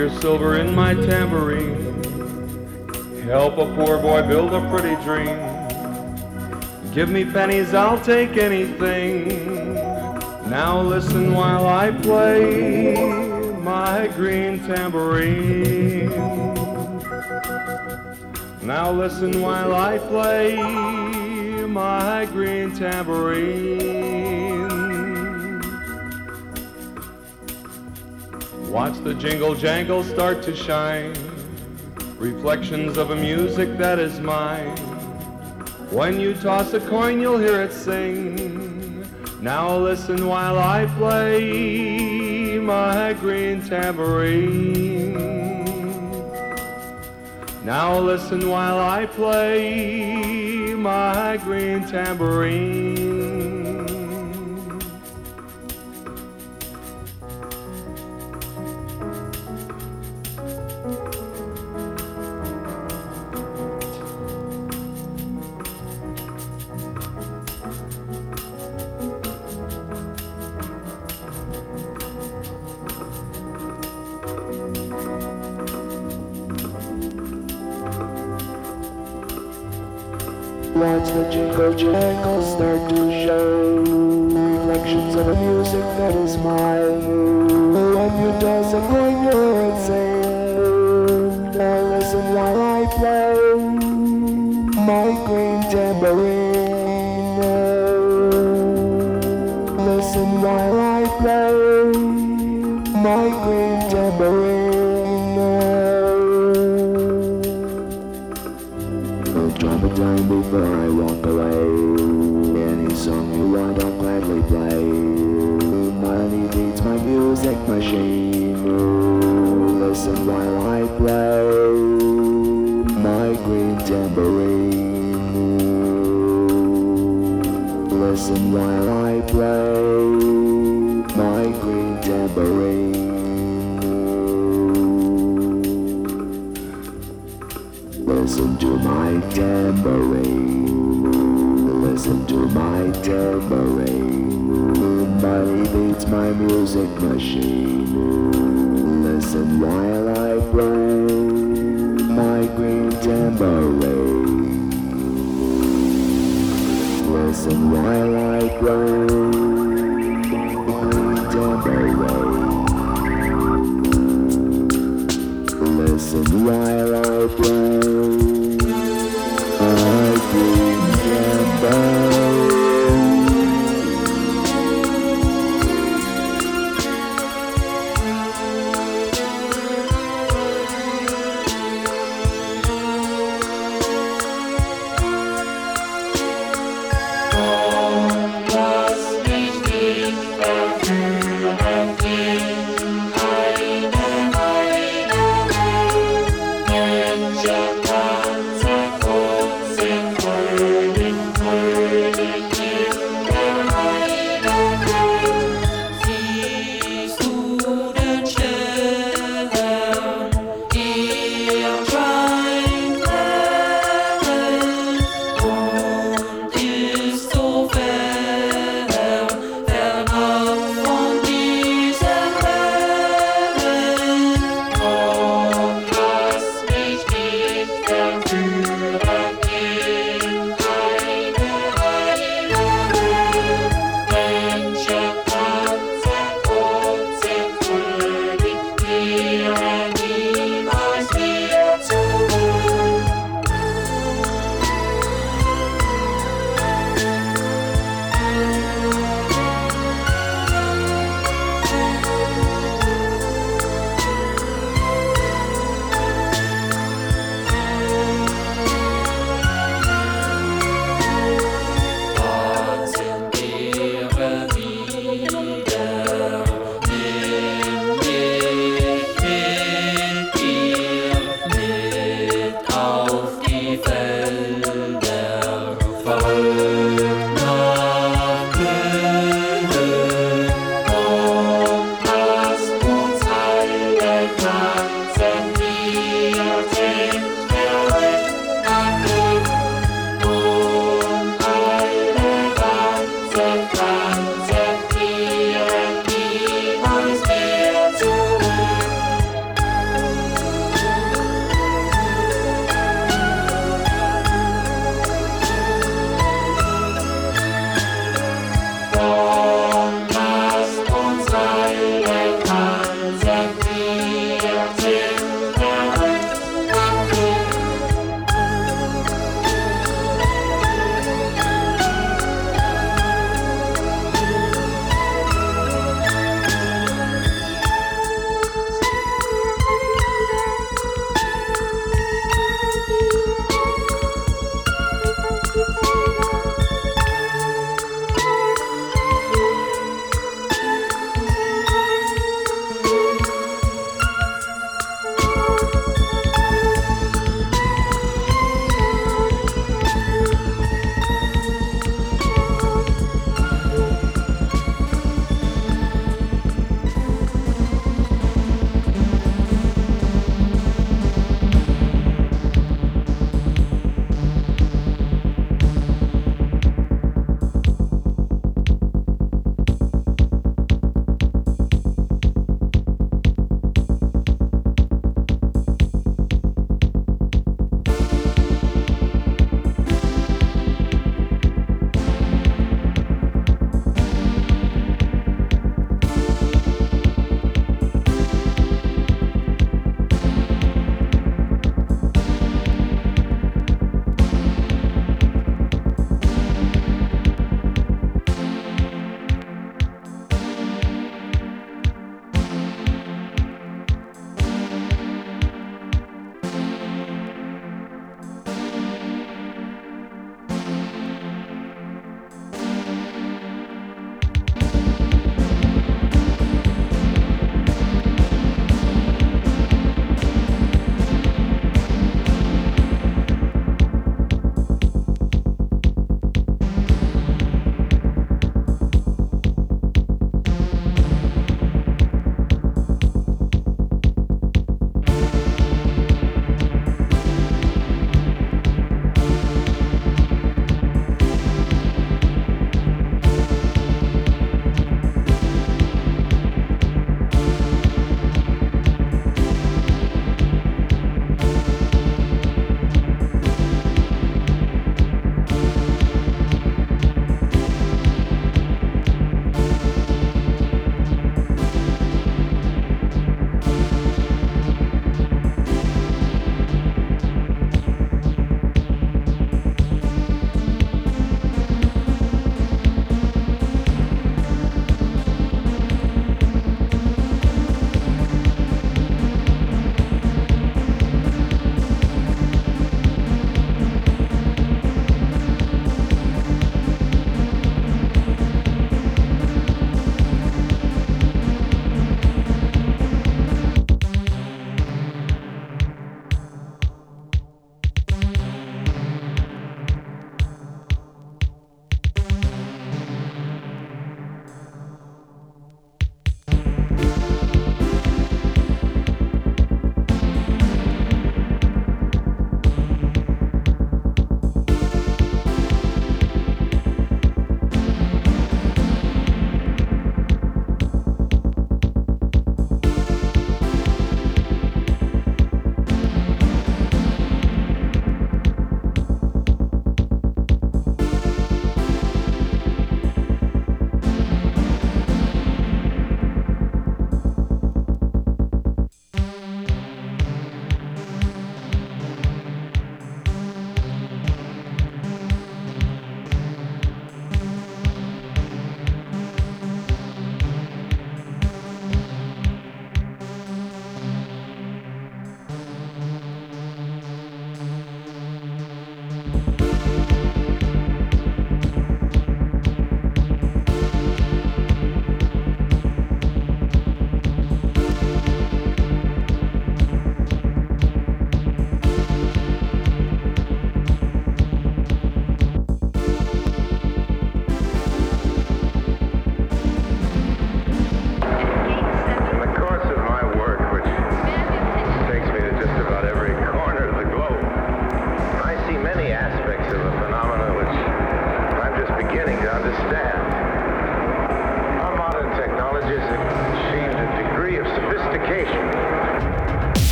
Your silver in my tambourine. Help a poor boy build a pretty dream. Give me pennies, I'll take anything. Now listen while I play my green tambourine. Now listen while I play my green tambourine. The jingle jangle start to shine. Reflections of a music that is mine. When you toss a coin, you'll hear it sing. Now listen while I play my green tambourine. Now listen while I play my green tambourine. Watch the jingle jangle start to show Reflections of the music that is mine. When you toss a coin you're insane machine. Listen while I play my green tambourine. Listen while I play my green tambourine. Listen to my tambourine. Listen to my tambourine. Beats my music machine. Listen while I play my green tambourine. Listen while I play my green tambourine. Listen while I play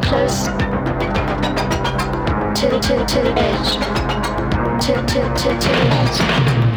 close. To to to the edge. To to to to the edge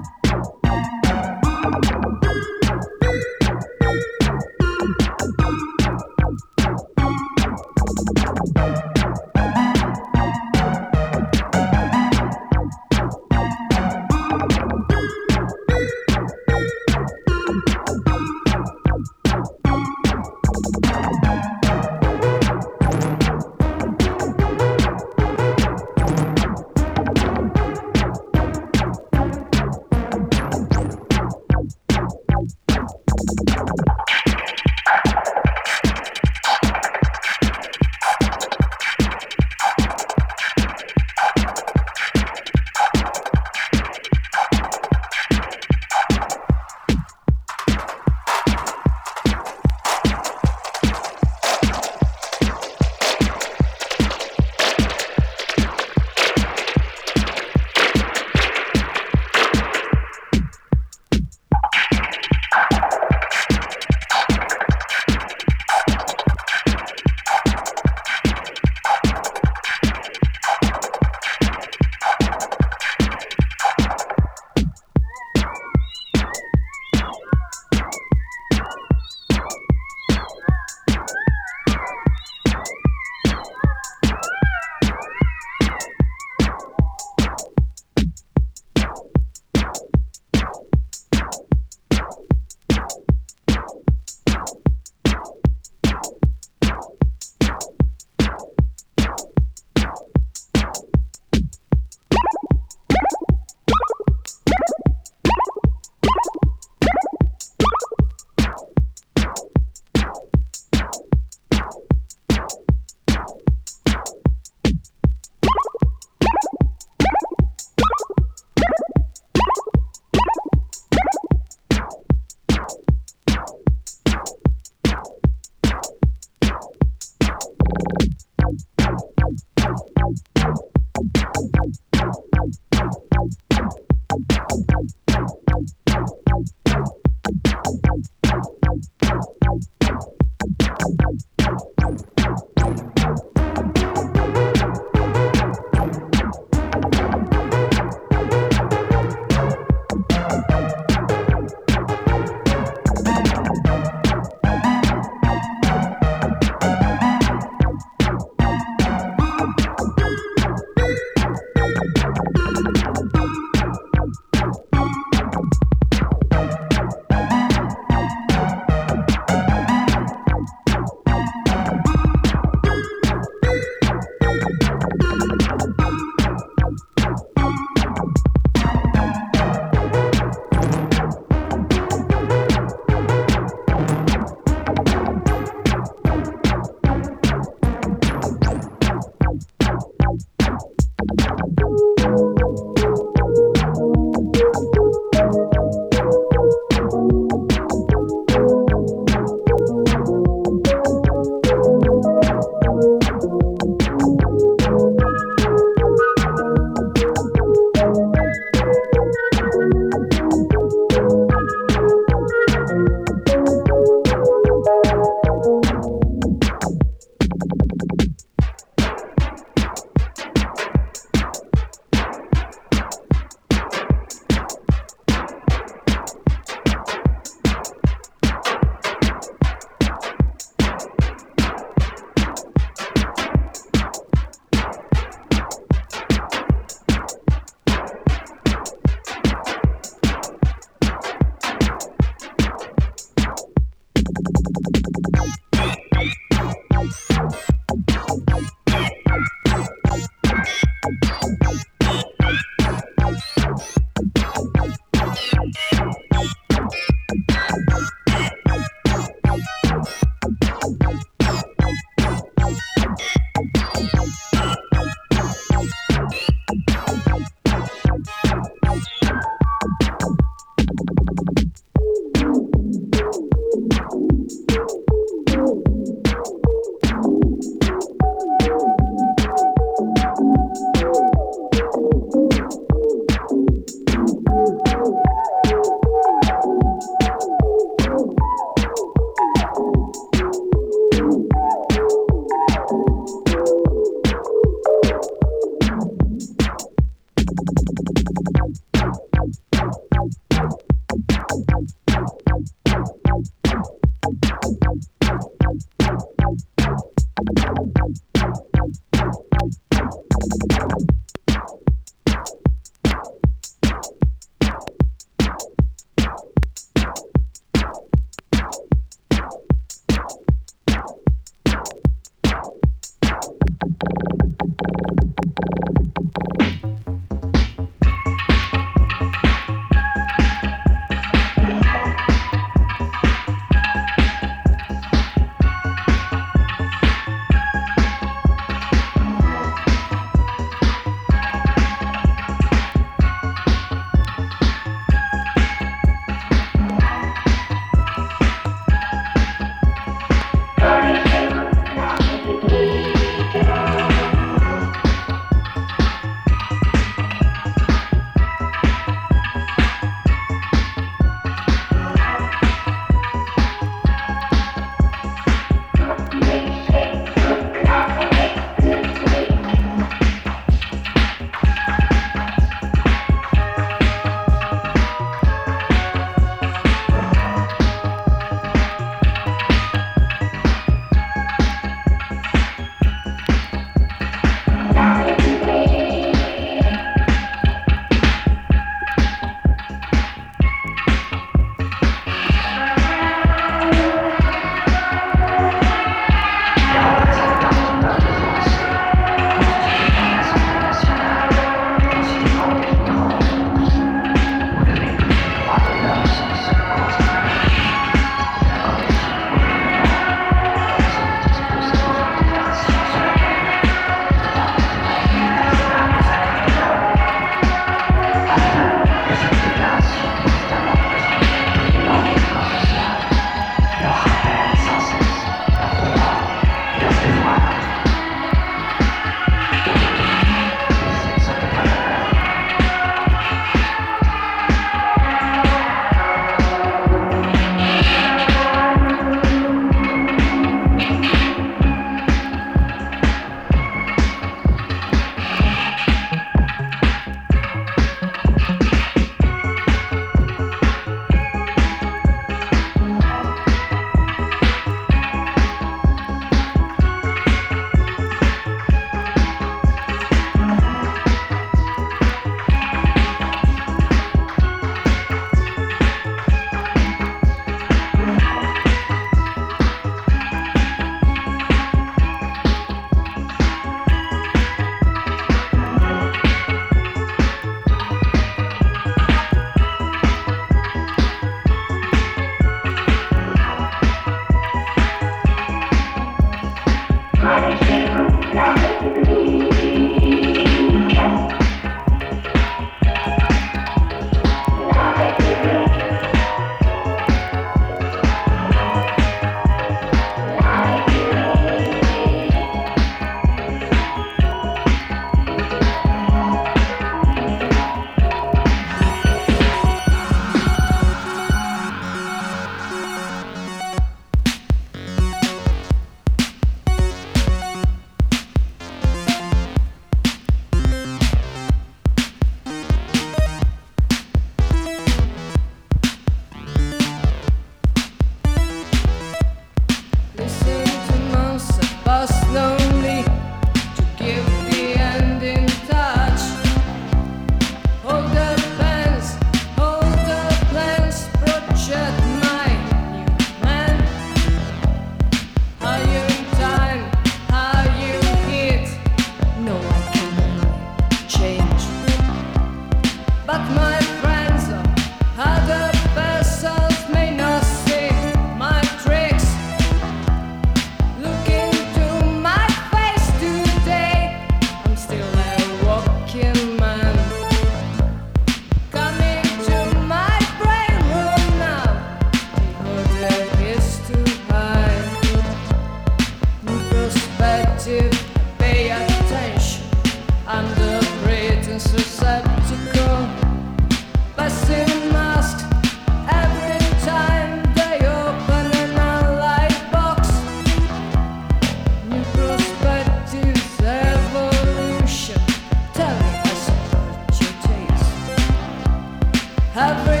Every